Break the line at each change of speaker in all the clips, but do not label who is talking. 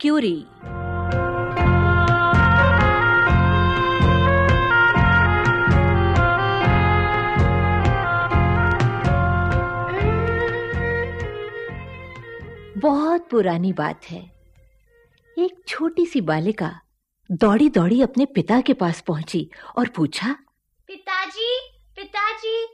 Curie. बहुत पुरानी बात है। एक छोटी सी बालिका दौड़ी दौड़ी अपने पिता के पास पहुँची और पूछा
पिताजी पिताजी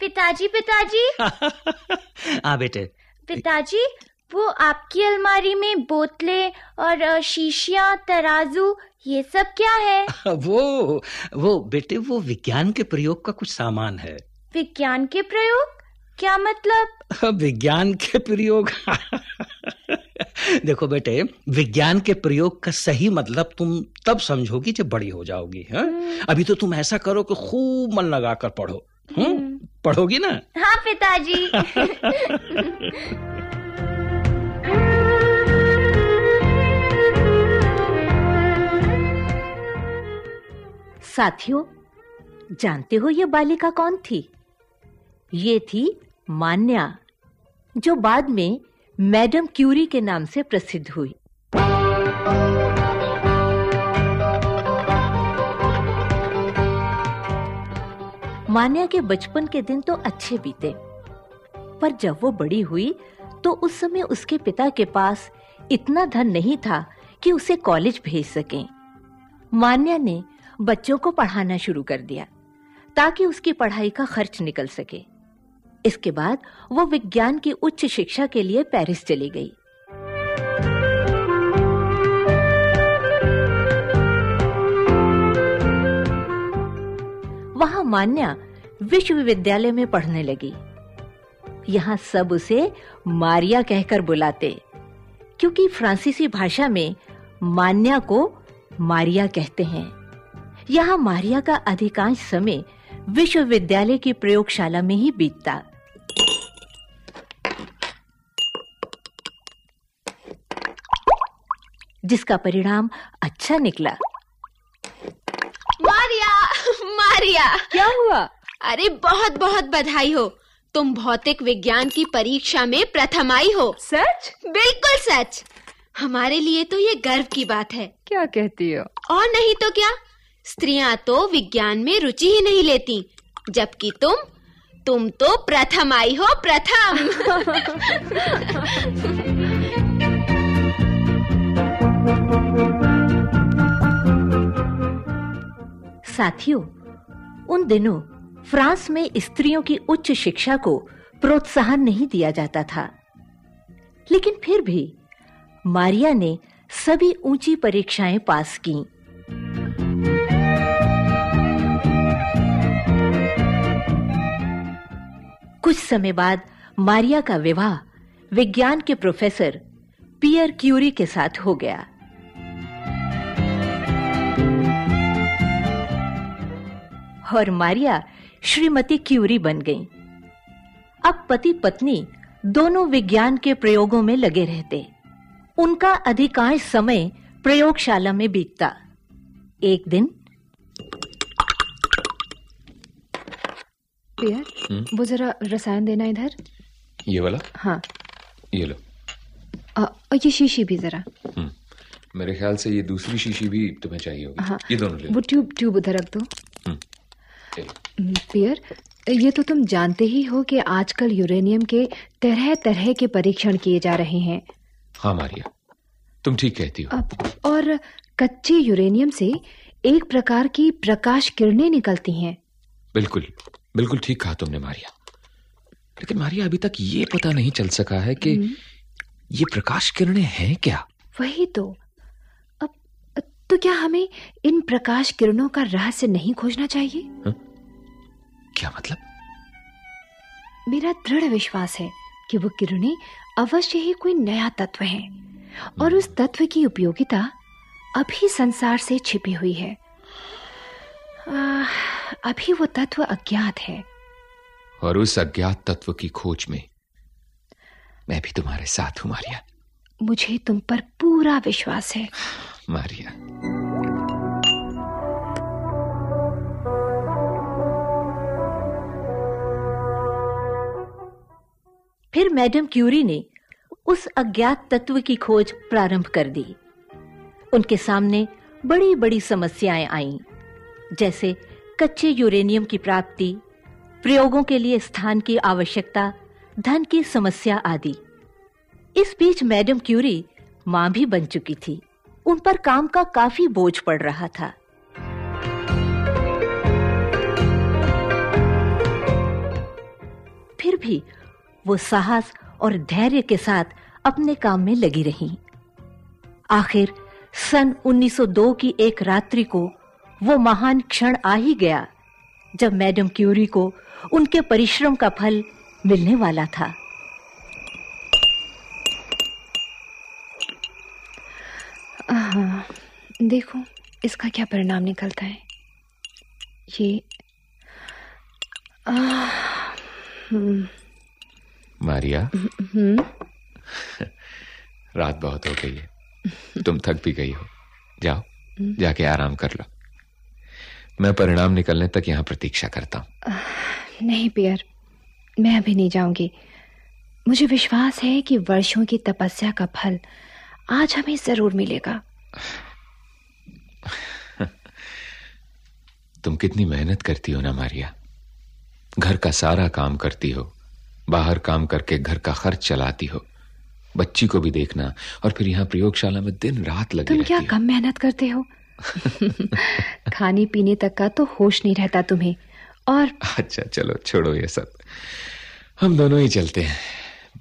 पिताजी पिताजी।
हाँ बेटे।
पिताजी वो आपकी अलमारी में बोतलें और शीशियाँ तराजू ये सब क्या है?
वो वो बेटे वो विज्ञान के प्रयोग का कुछ सामान है।
विज्ञान के प्रयोग? क्या मतलब?
विज्ञान के प्रयोग? देखो बेटे विज्ञान के प्रयोग का सही मतलब तुम तब समझोगी जब बड़ी हो जाओगी हाँ? अभी तो तुम ऐसा करो कि खूब मन लगाकर पढ़ो हम्म। पढ़ोगी ना?
हाँ पिताजी।
साथियों, जानते हो ये बालिका कौन थी? ये थी मान्या, जो बाद में मैडम क्यूरी के नाम से प्रसिद्ध हुई। मान्या के बचपन के दिन तो अच्छे बीते, पर जब वो बड़ी हुई तो उस समय उसके पिता के पास इतना धन नहीं था कि उसे कॉलेज भेज सकें। मान्या ने बच्चों को पढ़ाना शुरू कर दिया, ताकि उसकी पढ़ाई का खर्च निकल सके। इसके बाद वो विज्ञान की उच्च शिक्षा के लिए पेरिस चली गई। वहाँ मान्या विश्वविद्यालय में पढ़ने लगी। यहाँ सब उसे मारिया कहकर बुलाते, क्योंकि फ्रांसीसी भाषा में मान्या को मारिया कहते हैं। यहाँ मारिया का अधिकांश समय विश्वविद्यालय की प्रयोगशाला में ही बीतता। जिसका परिणाम अच्छा निकला।
मारिया मारिया।
क्या हुआ?
अरे बहुत बहुत बधाई हो। तुम भौतिक विज्ञान की परीक्षा में प्रथम आई हो।
सच?
बिल्कुल सच। हमारे लिए तो ये गर्व की बात है।
क्या कहती हो?
और नहीं तो क्या? स्त्रियाँ तो विज्ञान में रुचि ही नहीं लेती, जबकि तुम तुम तो प्रथम आई हो, प्रथम।
साथियों, उन दिनों फ्रांस में स्त्रियों की उच्च शिक्षा को प्रोत्साहन नहीं दिया जाता था। लेकिन फिर भी मारिया ने सभी ऊँची परीक्षाएँ पास की। कुछ समय बाद मारिया का विवाह विज्ञान के प्रोफेसर पियर क्यूरी के साथ हो गया। और मारिया श्रीमती क्यूरी बन गईं। अब पति पत्नी दोनों विज्ञान के प्रयोगों में लगे रहते। उनका अधिकांश समय प्रयोगशाला में बीतता। एक दिन,
पियर वो जरा रसायन देना इधर।
ये वाला?
हाँ।
ये लो।
आ, और ये शीशी भी जरा।
हम्म, मेरे ख्याल से ये दूसरी शीशी भी तुम्हें चाहिए होगी।
हाँ।
ये दोनों ले
वो ट्यूब ट्यूब उधर रख दो।
हम्म, लो।
हम्म, पियर ये तो तुम जानते ही हो कि आजकल यूरेनियम के तरह तरह के परीक्षण किए जा रहे हैं।
हाँ मारिया। तुम ठीक कहती हो।
अब और कच्चे यूरेनियम से एक प्रकार की प्रकाश किरणें निकलती हैं।
बिल्कुल। बिल्कुल ठीक कहा तुमने मारिया। लेकिन मारिया अभी तक ये पता नहीं चल सका है कि ये प्रकाश किरणें हैं क्या?
वही तो। अब तो क्या हमें इन प्रकाश किरणों का रहस्य नहीं खोजना चाहिए? हा?
क्या मतलब?
मेरा दृढ़ विश्वास है कि वो किरणें अवश्य ही कोई नया तत्व है। और उस तत्व की उपयोगिता अभी संसार से छिपी हुई है। आ, अभी वो तत्व अज्ञात है।
और उस अज्ञात तत्व की खोज में मैं भी तुम्हारे साथ हूँ मारिया।
मुझे तुम पर पूरा विश्वास है।
मारिया।
फिर मैडम क्यूरी ने उस अज्ञात तत्व की खोज प्रारंभ कर दी। उनके सामने बड़ी-बड़ी समस्याएँ आईं। जैसे कच्चे यूरेनियम की प्राप्ति, प्रयोगों के लिए स्थान की आवश्यकता, धन की समस्या आदि। इस बीच मैडम क्यूरी माँ भी बन चुकी थी। उन पर काम का काफ़ी बोझ पड़ रहा था। फिर भी वो साहस और धैर्य के साथ अपने काम में लगी रहीं। आखिर सन 1902 की एक रात्रि को वो महान क्षण आ ही गया जब मैडम क्यूरी को उनके परिश्रम का फल मिलने वाला था।
देखो इसका क्या परिणाम निकलता है? ये आह, हम्म,
मारिया?
हम्म,
रात बहुत हो गई है। तुम थक भी गई हो। जाओ जाके आराम कर लो। मैं परिणाम निकलने तक यहाँ प्रतीक्षा करता हूँ।
नहीं पियर। मैं अभी नहीं जाऊँगी। मुझे विश्वास है कि वर्षों की तपस्या का फल आज हमें ज़रूर मिलेगा।
तुम कितनी मेहनत करती हो ना मारिया। घर का सारा काम करती हो। बाहर काम करके घर का खर्च चलाती हो। बच्ची को भी देखना और फिर यहाँ प्रयोगशाला में दिन रात लगी
तुम क्या कम मेहनत करते हो? खाने पीने तक का तो होश नहीं रहता तुम्हें। और
अच्छा चलो छोड़ो ये सब। हम दोनों ही चलते हैं।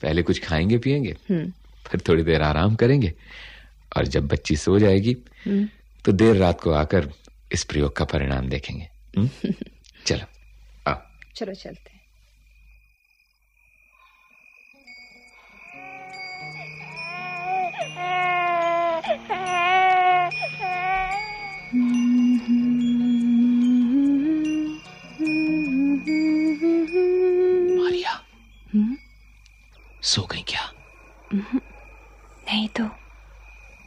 पहले कुछ खाएँगे पिएँगे
हम्म,
फिर थोड़ी देर आराम करेंगे और जब बच्ची सो जाएगी
हम्म,
तो देर रात को आकर इस प्रयोग का परिणाम देखेंगे। हम्म? चलो आओ।
चलो चलते हैं।
सो गई क्या?
नहीं तो।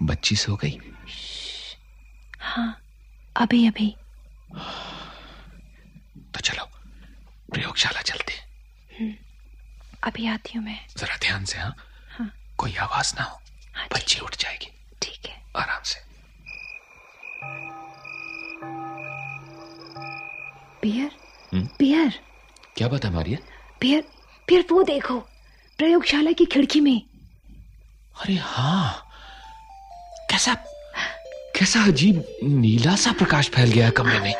बच्ची सो गई?
हाँ अभी अभी।
तो चलो प्रयोगशाला चलते
अभी आती हूँ मैं।
जरा ध्यान से हाँ?
हाँ।
कोई आवाज़ ना हो
हाँ,
बच्ची उठ जाएगी।
ठीक है।
आराम से।
पियर?
हम्म?
पियर?
क्या बात है मारिया?
पियर पियर वो देखो। प्रयोगशाला की खिड़की में।
अरे हाँ। कैसा कैसा अजीब नीला सा प्रकाश फैल गया है कमरे में।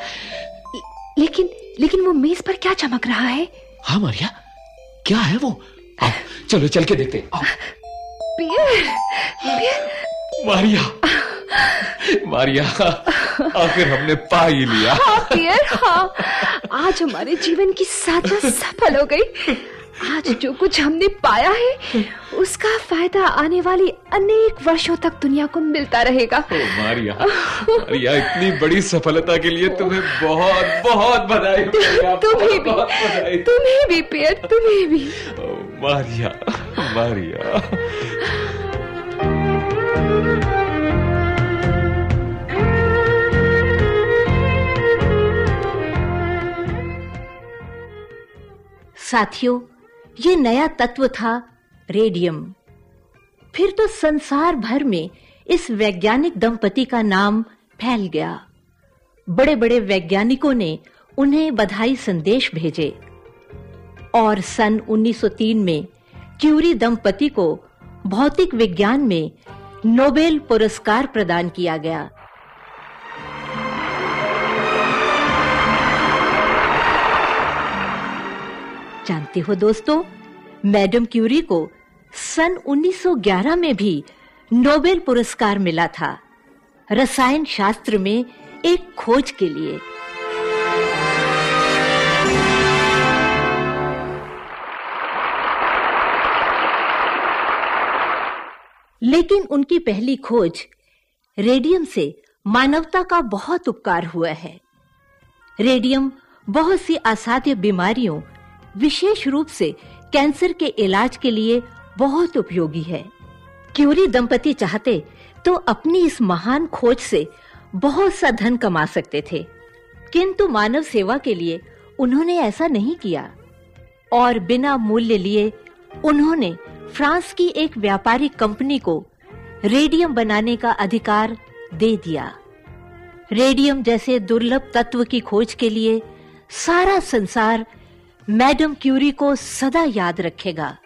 लेकिन लेकिन वो मेज पर क्या चमक रहा है?
हाँ मारिया। क्या है वो? आओ चलो चल के देखते आओ।
पियर पियर।
मारिया मारिया आखिर हमने पा ही लिया।
हाँ पियर हाँ। आज हमारे जीवन की साधना सफल हो गई। आज जो कुछ हमने पाया है उसका फ़ायदा आने वाली अनेक वर्षों तक दुनिया को मिलता रहेगा।
ओ मारिया मारिया इतनी बड़ी सफलता के लिए तुम्हें बहुत बहुत बधाई
तुम्हें भी तुम्हें भी पियर तुम्हें भी।
ओ, मारिया मारिया।
साथियों ये नया तत्व था रेडियम। फिर तो संसार भर में इस वैज्ञानिक दंपति का नाम फैल गया। बड़े-बड़े वैज्ञानिकों ने उन्हें बधाई संदेश भेजे। और सन 1903 में क्यूरी दंपति को भौतिक विज्ञान में नोबेल पुरस्कार प्रदान किया गया। जानते हो दोस्तों, मैडम क्यूरी को सन 1911 में भी नोबेल पुरस्कार मिला था, रसायन शास्त्र में एक खोज के लिए। लेकिन उनकी पहली खोज रेडियम से मानवता का बहुत उपकार हुआ है। रेडियम बहुत सी असाध्य बीमारियों विशेष रूप से कैंसर के इलाज के लिए बहुत उपयोगी है। क्यूरी दंपति चाहते तो अपनी इस महान खोज से बहुत सा धन कमा सकते थे, किंतु मानव सेवा के लिए उन्होंने ऐसा नहीं किया। और बिना मूल्य लिए उन्होंने फ्रांस की एक व्यापारिक कंपनी को रेडियम बनाने का अधिकार दे दिया। रेडियम जैसे दुर्लभ तत्व की खोज के लिए सारा संसार मैडम क्यूरी को सदा याद रखेगा।